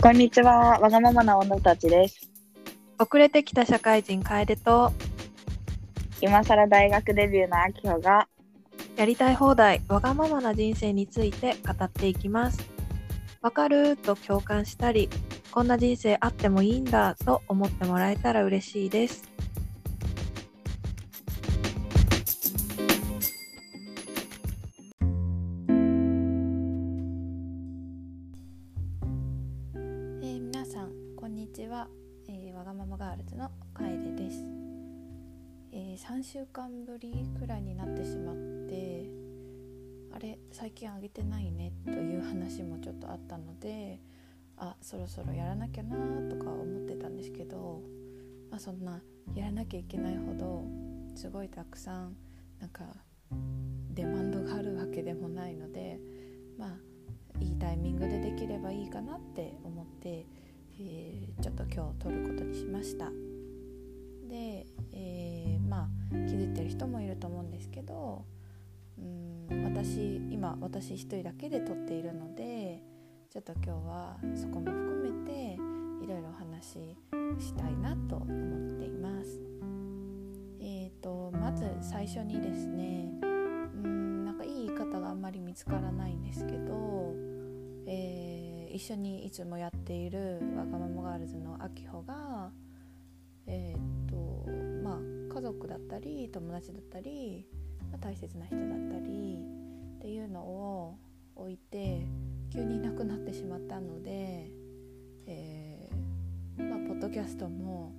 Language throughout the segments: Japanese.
こんにちは、わがままな女たちです。遅れてきた社会人楓と今更大学デビューのあきほが、やりたい放題わがままな人生について語っていきます。わかると共感したり、こんな人生あってもいいんだと思ってもらえたら嬉しいです。3週間ぶりくらいになってしまってあれ最近あげてないねという話もちょっとあったのであそろそろやらなきゃなとか思ってたんですけど、まあ、そんなやらなきゃいけないほどすごいたくさんなんかデマンドがあるわけでもないのでまあいいタイミングでできればいいかなって思って、えーちょっと今日撮ることにしました。で、えー気づいてる人もいると思うんですけどうん私今私一人だけで撮っているのでちょっと今日はそこも含めていろいろお話ししたいなと思っています。えーとまず最初にですねうんなんかいい言い方があんまり見つからないんですけど、えー一緒にいつもやっているわがままガールズのあきほが族だったり友達だったり、まあ大切な人だったりっていうのを置いて急にいなくなってしまったので、えーまあ、ポッドキャストも、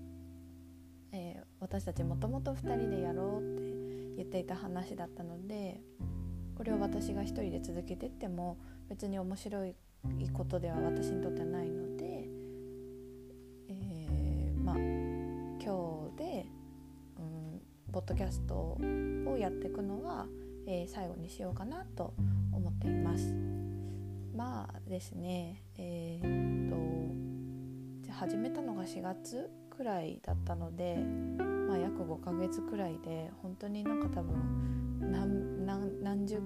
えー私たちもともと2人でやろうって言っていた話だったのでこれを私が一人で続けてっても別に面白いことでは私にとってはないので、ポッドキャストをやっていくのは、えー最後にしようかなと思っています。まあですねえーっとじゃ始めたのが4月くらいだったので、まあ、約5ヶ月くらいで本当になんか多分何何何十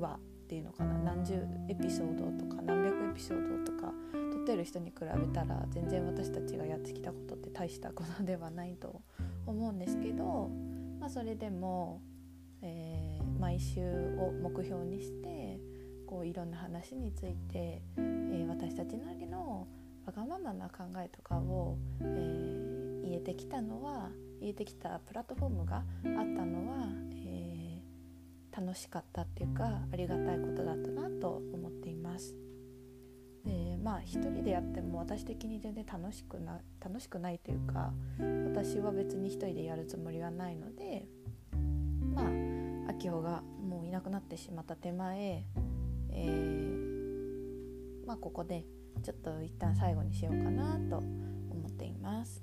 話っていうのかな何十エピソードとか何百エピソードとか撮ってる人に比べたら全然私たちがやってきたことって大したことではないと思うんですけど、まあ、それでも、えー毎週を目標にしてこういろんな話について、えー私たちなりのわがままな考えとかを、えー言えてきたのは言えてきたプラットフォームがあったのは、えー楽しかったっていうかありがたいことだったなと思っています。まあ一人でやっても私的に全然楽しくな楽しくないというか私は別に一人でやるつもりはないのでまあ秋穂がもういなくなってしまった手前、えーまあここでちょっと一旦最後にしようかなと思っています。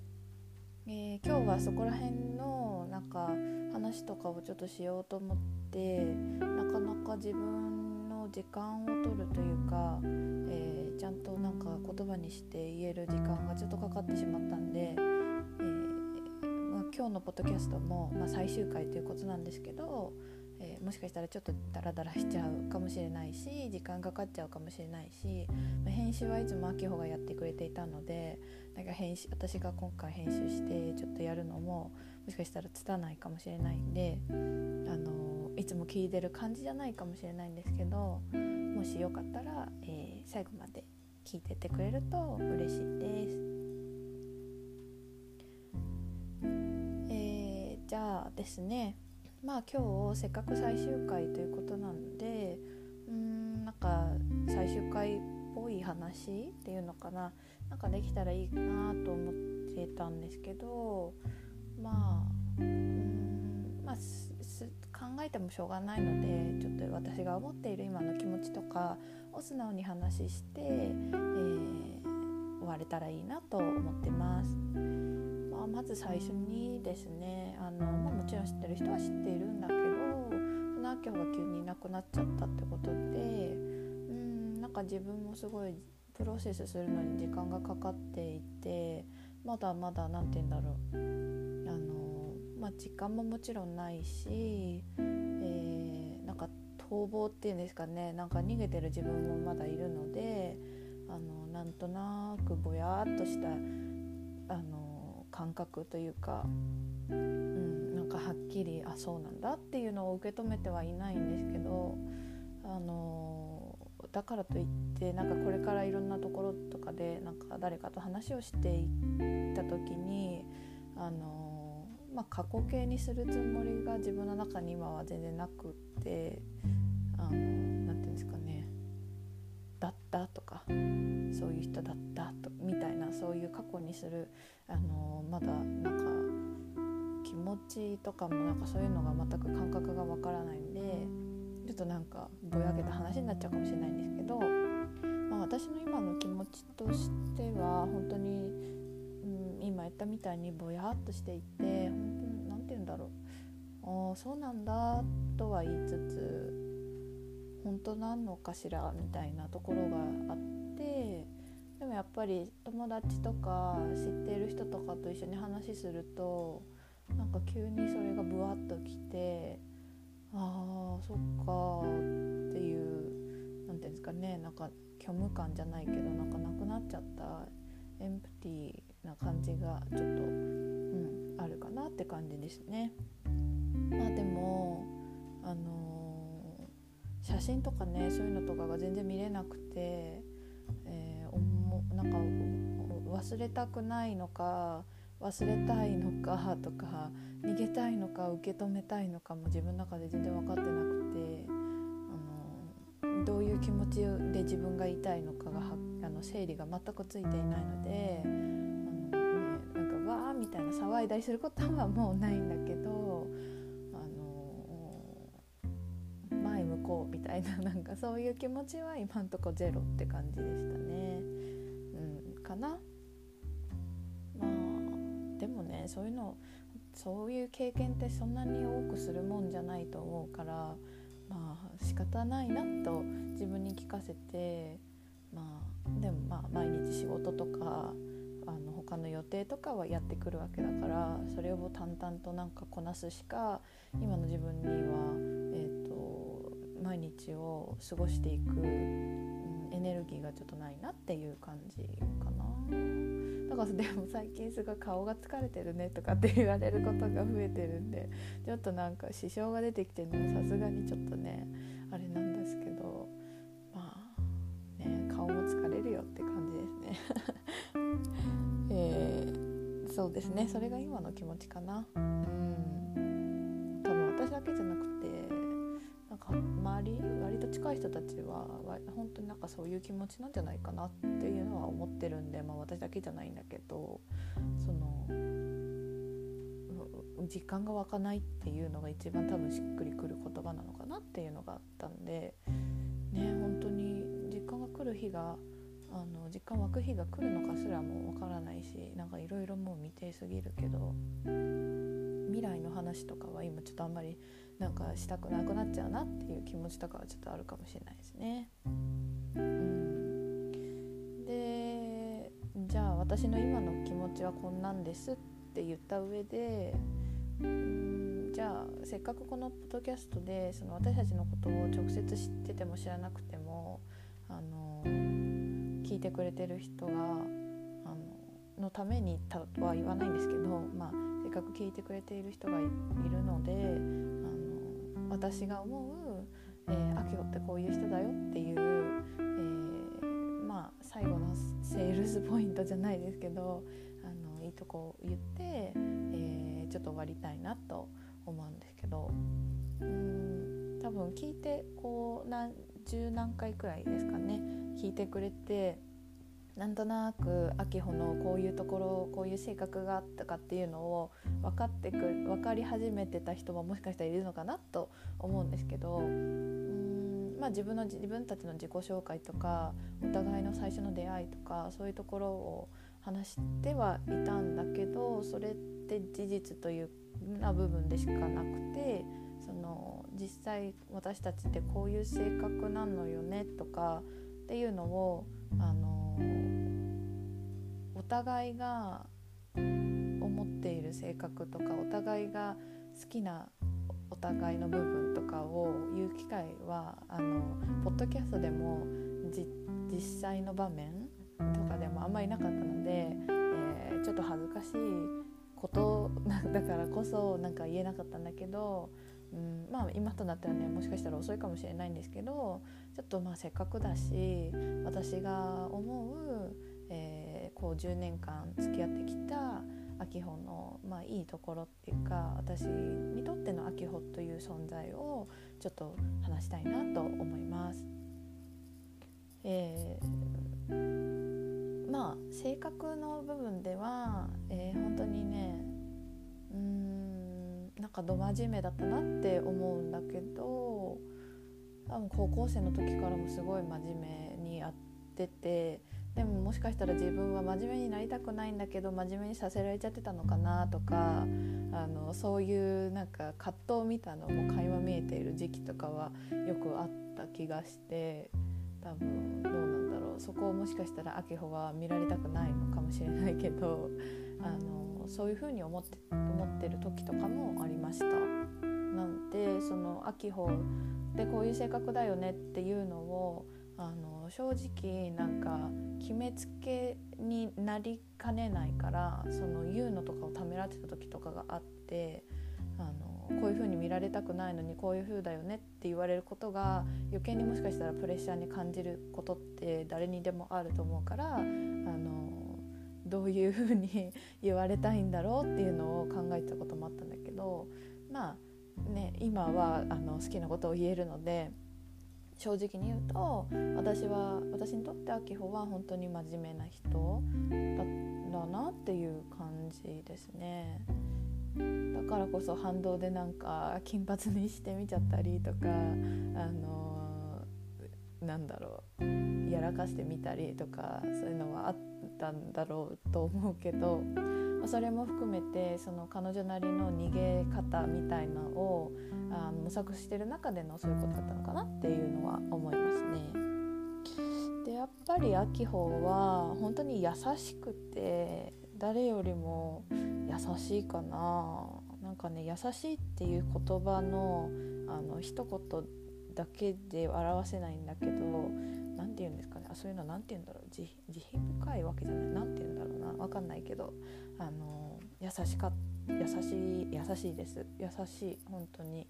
えー今日はそこら辺のなんか話とかをちょっとしようと思ってなかなか自分の時間を取るというか、えーちゃんとなんか言葉にして言える時間がちょっとかかってしまったんで、えーまあ、今日のポッドキャストも、まあ、最終回ということなんですけど、えーもしかしたらちょっとダラダラしちゃうかもしれないし時間かかっちゃうかもしれないし、まあ編集はいつも秋穂がやってくれていたのでなんか編集私が今回編集してちょっとやるのももしかしたらつたないかもしれないんで、あのいつも聞いてる感じじゃないかもしれないんですけどもしよかったら、えー最後まで聞いててくれると嬉しいです。えーじゃあですねまあ今日せっかく最終回ということなのでうんなんか最終回っぽい話っていうのかななんかできたらいいなと思ってたんですけどまあうーんまあえてもしょうがないのでちょっと私が思っている今の気持ちとかを素直に話して、えー終われたらいいなと思ってます。まあ、まず最初にですねあの、まあ、もちろん知ってる人は知っているんだけどその秋穂が急にいなくなっちゃったってことでうんなんか自分もすごいプロセスするのに時間がかかっていてまだまだ何て言うんだろうあの、まあ、時間ももちろんないし、えーなんか逃亡っていうんですかねなんか逃げてる自分もまだいるのであのなんとなくぼやっとしたあの感覚というか、うん、なんかはっきりあそうなんだっていうのを受け止めてはいないんですけどあのだからといってなんかこれからいろんなところとかでなんか誰かと話をしていった時にあの、まあ、過去形にするつもりが自分の中に今は全然なくってあのなんていうんですかね。だったとかそういう人だったとみたいなそういう過去にするあのまだなんか気持ちとかもなんかそういうのが全く感覚がわからないんでちょっとなんかぼやけた話になっちゃうかもしれないんですけど、まあ、私の今の気持ちとしては本当に、うん、今言ったみたいにぼやっとしていて本んだろう。ああそうなんだとは言いつつ本当なんのかしらみたいなところがあってでもやっぱり友達とか知っている人とかと一緒に話するとなんか急にそれがブワッときてあーそっかっていう何ていうんですかねなんか虚無感じゃないけどなんかなくなっちゃったエンプティーな感じがちょっと、かなって感じですね。まあでもあのー、写真とかねそういうのとかが全然見れなくて、えー、おもなんか忘れたくないのか忘れたいのか とか逃げたいのか受け止めたいのかも自分の中で全然分かってなくてあのどういう気持ちで自分が言いたいのかがあの整理が全くついていないので、みたいな騒いだりすることはもうないんだけどあの前向こうみたいななんかそういう気持ちは今んとこゼロって感じでしたね。うん、かな。まあでもねそういうのそういう経験ってそんなに多くするもんじゃないと思うからまあ仕方ないなと自分に聞かせてまあでもまあ毎日仕事とかあの他の予定とかはやってくるわけだからそれを淡々となんかこなすしか今の自分には、えーと、毎日を過ごしていく、うん、エネルギーがちょっとないなっていう感じかな。だからでも最近すごい顔が疲れてるねとかって言われることが増えてるんでちょっとなんか支障が出てきてるのはさすがにちょっとねあれなんそうですね。それが今の気持ちかな。うん。多分私だけじゃなくてか周り割と近い人たちは本当になんかそういう気持ちなんじゃないかなっていうのは思ってるんで、まあ、私だけじゃないんだけどその実感が湧かないっていうのが一番多分しっくりくる言葉なのかなっていうのがあったんでね本当に実感が来る日があの実感湧く日が来るのかすらもわからないしなんかいろいろもう未定すぎるけど未来の話とかは今ちょっとあんまりなんかしたくなくなっちゃうなっていう気持ちとかはちょっとあるかもしれないですね。でじゃあ私の今の気持ちはこんなんですって言った上でじゃあせっかくこのポッドキャストでその私たちのことを直接知ってても知らなくて聞いてくれてる人があののためにとは言わないんですけど、まあ、せっかく聞いてくれている人がいるのであの私が思う、えー、アキオってこういう人だよっていう、えー、まあ最後のセールスポイントじゃないですけどあのいいとこ言って、えー、ちょっと終わりたいなと思うんですけどうん多分聞いてこう何十何回くらいですかね聞いてくれてなんとなく秋穂のこういうところこういう性格があったかっていうのを分かってく分かり始めてた人ももしかしたらいるのかなと思うんですけどうんまあ自分の自分たちの自己紹介とかお互いの最初の出会いとかそういうところを話してはいたんだけどそれって事実というな部分でしかなくてその実際私たちってこういう性格なのよねとかっていうのをあのお互いが思っている性格とかお互いが好きなお互いの部分とかを言う機会はあのポッドキャストでも実際の場面とかでもあんまりなかったので、えー、ちょっと恥ずかしいこと だからこそなんか言えなかったんだけど、うん、まあ今となってはねもしかしたら遅いかもしれないんですけどちょっとまあせっかくだし私が思う、えー、こう10年間付き合ってきた秋穂の、まあ、いいところっていうか私にとっての秋穂という存在をちょっと話したいなと思います。えー、まあ性格の部分では、えー、本当にねかど真面目だったなって思うんだけど多分高校生の時からもすごい真面目にやっててでももしかしたら自分は真面目になりたくないんだけど真面目にさせられちゃってたのかなとかあのそういうなんか葛藤みたいのも垣間見えている時期とかはよくあった気がして多分どうなんだろう。そこをもしかしたら秋穂は見られたくないのかもしれないけどあのそういうふうに思って思ってる時とかもありました。なんでその秋穂でこういう性格だよねっていうのをあの正直なんか決めつけになりかねないからその言うのとかをためらってた時とかがあってあのこういう風に見られたくないのにこういう風だよねって言われることが余計にもしかしたらプレッシャーに感じることって誰にでもあると思うからあのどういう風に言われたいんだろうっていうのを考えてたこともあったんだけどまあね今はあの好きなことを言えるので。正直に言うと私は私にとって秋穂は本当に真面目な人だだなっていう感じですね。だからこそ反動でなんか金髪にしてみちゃったりとかあのなんだろうやらかしてみたりとかそういうのはあったんだろうと思うけどまあ、それも含めてその彼女なりの逃げ方みたいなのをあ模索してる中でのそういうことだったのかなっていうのは思いますね。でやっぱり秋穂は本当に優しくて誰よりも優しいかななんかね優しいっていう言葉のあの一言だけで表せないんだけど何て言うんですかね。あそういうの何て言うんだろう。慈悲深いわけじゃない。何て言うんだろうな。分かんないけどあの優しか優しい優しいです。優しい。本当に。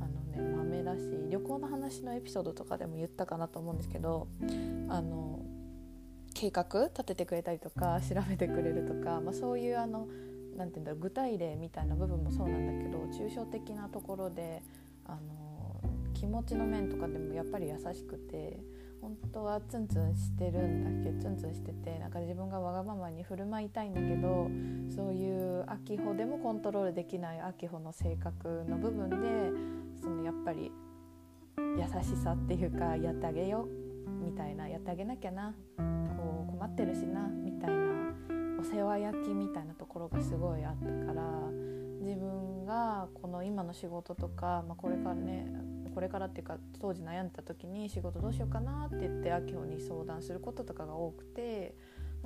あのね豆だし旅行の話のエピソードとかでも言ったかなと思うんですけどあの計画立ててくれたりとか調べてくれるとか、まあ、そういうあのなて言うんだろう。具体例みたいな部分もそうなんだけど抽象的なところであの気持ちの面とかでもやっぱり優しくて本当はツンツンしてるんだけどツンツンしててなんか自分がわがままに振る舞いたいんだけどそういう秋穂でもコントロールできない秋穂の性格の部分でそのやっぱり優しさっていうかやってあげようみたいなやってあげなきゃなこう困ってるしなみたいなお世話焼きみたいなところがすごいあったから自分がこの今の仕事とか、まあ、これからねこれからっていうか当時悩んでた時に仕事どうしようかなって言って秋穂に相談することとかが多くて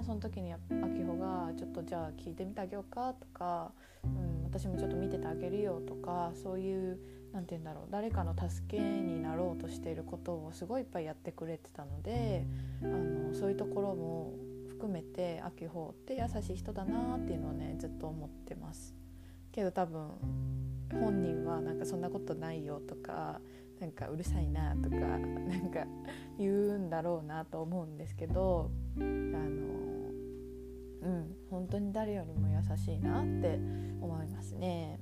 その時に秋穂が「ちょっとじゃあ聞いてみてあげようか」とか、うん「私もちょっと見ててあげるよ」とかそういう何て言うんだろう誰かの助けになろうとしていることをすごいいっぱいやってくれてたのであのそういうところも含めて秋穂って優しい人だなっていうのをねずっと思ってます。けど多分本人はなんかそんなことないよとかなんかうるさいなとかなんか言うんだろうなと思うんですけどあのうん本当に誰よりも優しいなって思いますね。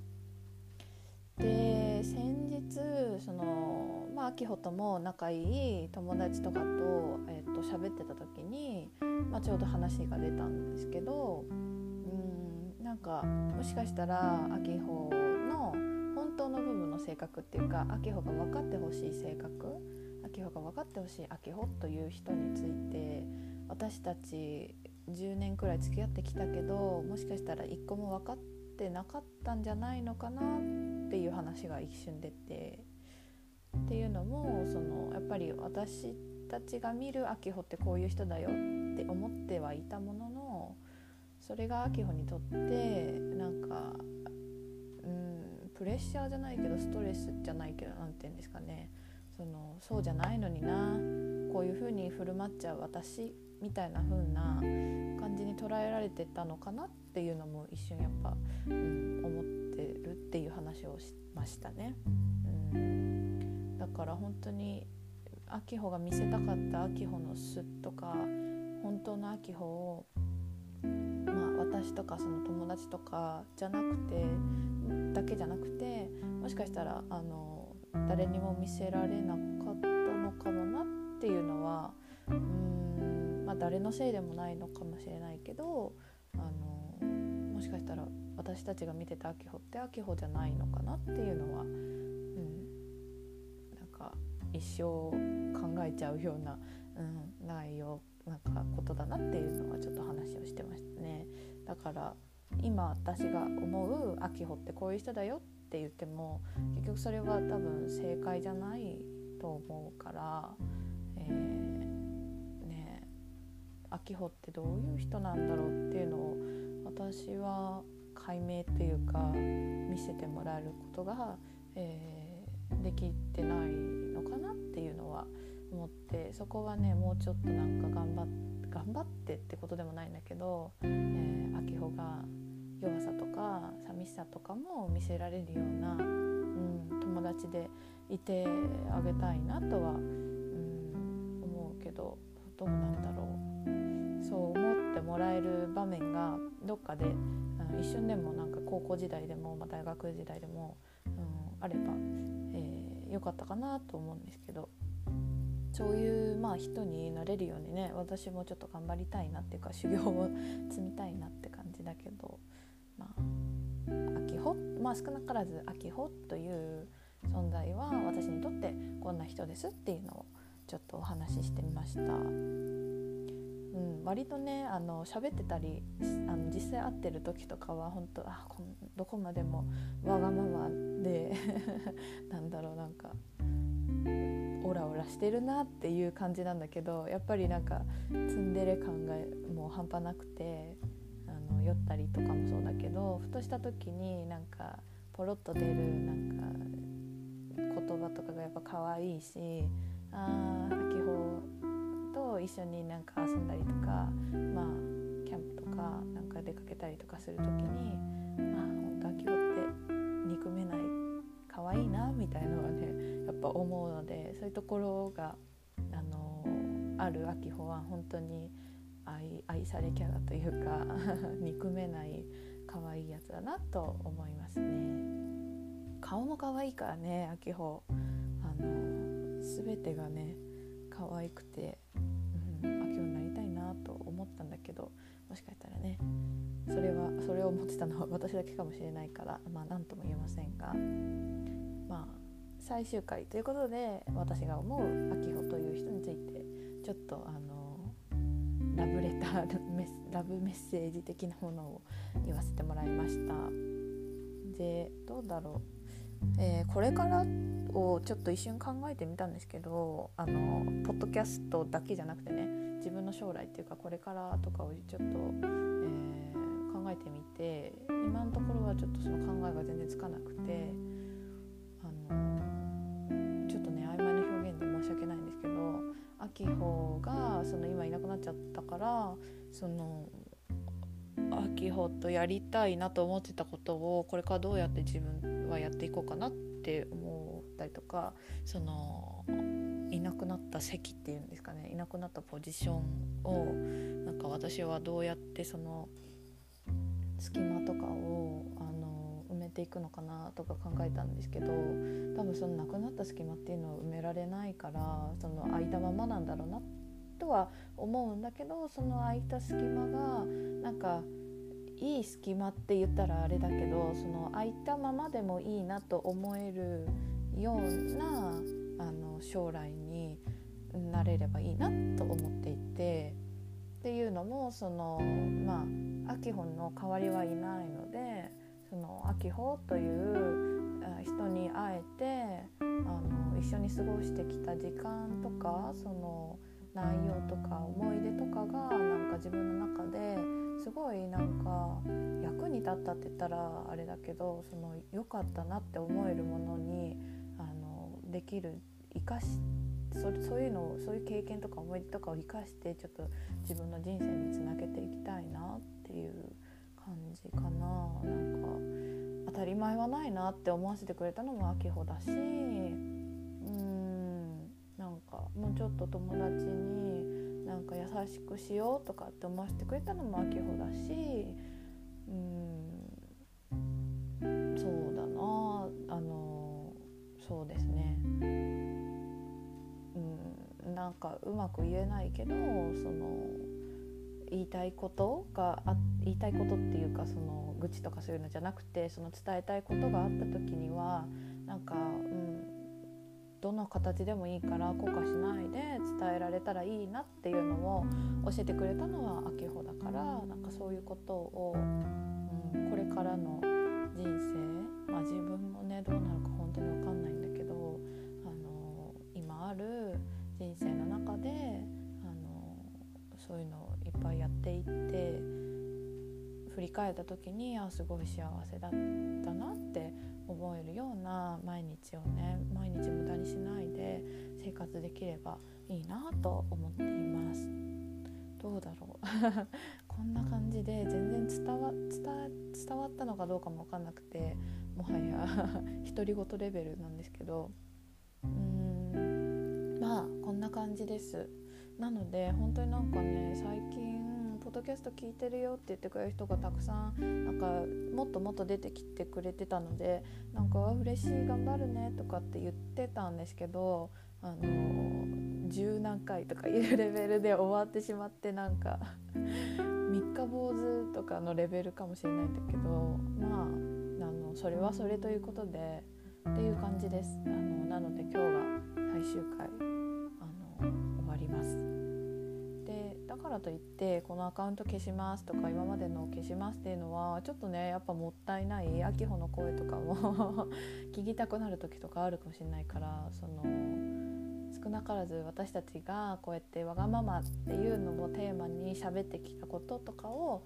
で先日そのまあ秋穂とも仲いい友達とかと,、えー、と喋ってた時に、まあ、ちょうど話が出たんですけどうんなんかもしかしたら秋穂当の部分の性格っていうか秋穂が分かってほしい性格秋穂が分かってほしい秋穂という人について私たち10年くらい付き合ってきたけどもしかしたら一個も分かってなかったんじゃないのかなっていう話が一瞬出てっていうのもそのやっぱり私たちが見る秋穂ってこういう人だよって思ってはいたもののそれが秋穂にとってなんかプレッシャーじゃないけどストレスじゃないけど何て言うんですかねそのそうじゃないのになこういう風に振る舞っちゃう私みたいな風な感じに捉えられてたのかなっていうのも一瞬やっぱ、うん、思ってるっていう話をしましたね。うん、だから本当に秋穂が見せたかった秋穂の素とか本当の秋穂を私とかその友達とかじゃなくてだけじゃなくてもしかしたらあの誰にも見せられなかったのかもなっていうのはうーんまあ誰のせいでもないのかもしれないけどあのもしかしたら私たちが見てた秋穂って秋穂じゃないのかなっていうのは、うん、なんか一生考えちゃうような、うん、内容なんかことだなっていうのはちょっと話をしてましたね。だから今私が思う秋穂ってこういう人だよって言っても結局それは多分正解じゃないと思うから、えー、ね秋穂ってどういう人なんだろうっていうのを私は解明っていうか見せてもらえることが、えー、できてないのかなっていうのは思ってそこはねもうちょっとなんか頑張って頑張ってってことでもないんだけど、えー、秋穂が弱さとか寂しさとかも見せられるような、うん、友達でいてあげたいなとは、うん、思うけどどうなんだろう。そう思ってもらえる場面がどっかで、うん、一瞬でもなんか高校時代でも、まあ、大学時代でも、うん、あれば、えー、よかったかなと思うんですけど。そういうまあ人になれるようにね私もちょっと頑張りたいなっていうか修行を積みたいなって感じだけどまあ秋穂まあ少なからず秋穂という存在は私にとってこんな人ですっていうのをちょっとお話ししてみました。うん、割とねあの喋ってたりあの実際会ってる時とかは本当あこどこまでもわがままで なんだろうなんかオラオラしてるなっていう感じなんだけどやっぱりなんかツンデレ感がもう半端なくてあの酔ったりとかもそうだけどふとした時になんかポロッと出るなんか言葉とかがやっぱ可愛いしああ秋穂と一緒になんか遊んだりとかまあキャンプとかなんか出かけたりとかする時にああ本当秋穂って憎めない可愛いなみたいのはねやっぱ思うのでそういうところがあのある秋穂は本当に愛愛されキャラというか 憎めない可愛いやつだなと思いますね。顔も可愛いからね秋穂あの全てがね可愛くて、うん、秋穂になりたいなと思ったんだけどもしかしたらねそれはそれを思ってたのは 私だけかもしれないからまあ何とも言えませんがまあ最終回ということで私が思う秋穂という人についてちょっとあのラブレター ラブメッセージ的なものを言わせてもらいました。でどうだろう、えー、これからをちょっと一瞬考えてみたんですけどあのポッドキャストだけじゃなくてね自分の将来っていうかこれからとかをちょっと、えー、考えてみて今のところはちょっとその考えが全然つかなくてあの秋穂がその今いなくなっちゃったからその秋穂とやりたいなと思ってたことをこれからどうやって自分はやっていこうかなって思ったりとかそのなくなった席っていうんですかね。いなくなったポジションをなんか私はどうやってその隙間とかをあの埋めていくのかなとか考えたんですけど多分そのなくなった隙間っていうのを埋められないからその空いたままなんだろうなとは思うんだけどその空いた隙間がなんかいい隙間って言ったらあれだけどその空いたままでもいいなと思えるようなあの将来になれればいいなと思っていてっていうのもそのまあ秋本の代わりはいないのでその秋穂という人に会えてあの一緒に過ごしてきた時間とかその内容とか思い出とかがなんか自分の中ですごいなんか役に立ったって言ったらあれだけどその良かったなって思えるものにあのできる生かしてそそういうのをそういう経験とか思い出とかを生かしてちょっと自分の人生につなげていきたいなっていう感じかな。なんか当たり前はないなって思わせてくれたのもあきほだしうんなんかもうちょっと友達になんか優しくしようとかって思わせてくれたのもあきほだしうんそうだなあのそうですね。なんかうまく言えないけどその言いたいことがあ言いたいことっていうかその愚痴とかそういうのじゃなくてその伝えたいことがあった時にはなんか、うん、どの形でもいいから後悔しないで伝えられたらいいなっていうのを教えてくれたのは秋穂だからなんかそういうことを、うん、これからの人生、まあ、自分もねどうなるか本当に分かんないんだけどあの今ある人生の中であのそういうのをいっぱいやっていって振り返った時にあすごい幸せだったなって思えるような毎日をね毎日無駄にしないで生活できればいいなと思っています。どうだろう？こんな感じで全然伝わ伝わったのかどうかも分かんなくてもはや独り言レベルなんですけど。うん。まあこんな感じです。なので本当になんかね最近ポッドキャスト聞いてるよって言ってくれる人がたくさんなんかもっともっと出てきてくれてたのでなんか「嬉しい頑張るね」とかって言ってたんですけどあの十何回とかいうレベルで終わってしまってなんか三日坊主とかのレベルかもしれないんだけどまああのそれはそれということでっていう感じです。あのなので今日が最終回あの終わります。でだからといってこのアカウント消しますとか今までの消しますっていうのはちょっとねやっぱもったいない秋穂の声とかも 聞きたくなる時とかあるかもしれないからその少なからず私たちがこうやってわがままっていうのをテーマに喋ってきたこととかを、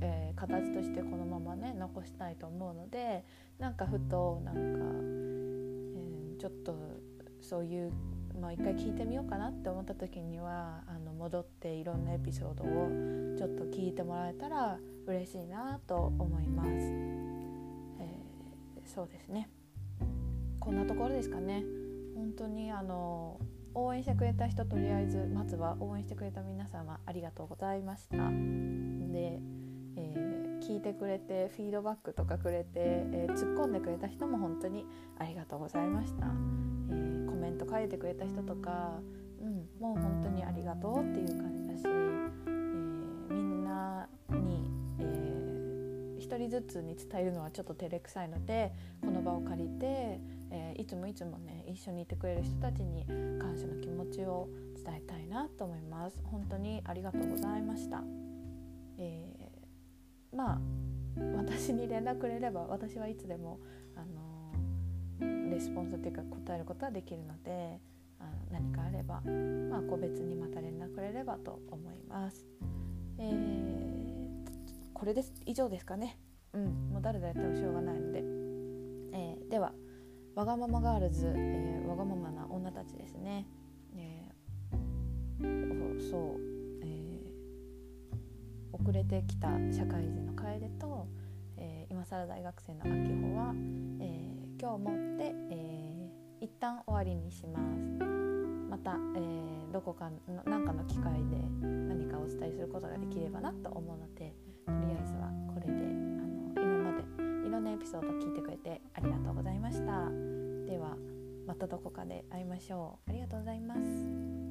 えー、形としてこのままね残したいと思うのでなんかふとなんか、えー、ちょっとそういうまあ、一回聞いてみようかなって思った時にはあの戻っていろんなエピソードをちょっと聞いてもらえたら嬉しいなと思います、えー、そうですね。こんなところですかね。本当にあの応援してくれた人とりあえずまずは応援してくれた皆様ありがとうございました。で、えー、聞いてくれてフィードバックとかくれて、えー、突っ込んでくれた人も本当にありがとうございました、えーメント書いてくれた人とか、うん、もう本当にありがとうっていう感じだし、えー、みんなに、えー、1人ずつに伝えるのはちょっと照れくさいのでこの場を借りて、え、いつもいつもね一緒にいてくれる人たちに感謝の気持ちを伝えたいなと思います。本当にありがとうございました、え、まあ私に連絡くれれば私はいつでもレスポンスというか答えることはできるのであの何かあれば、まあ、個別にまた連絡くれればと思います。えー、これです以上ですかね。うん、もう誰がやってもしょうがないので。えー、では、わがままガールズ、えー、わがままな女たちですね。えー、そう、えー、遅れてきた社会人の楓と、えー、今更大学生の秋穂は、えー今日もって、えー、一旦終わりにします。また、えー、どこかの何かの機会で何かお伝えすることができればなと思うのでとりあえずはこれであの今までいろんなエピソード聞いてくれてありがとうございました。ではまたどこかで会いましょう。ありがとうございます。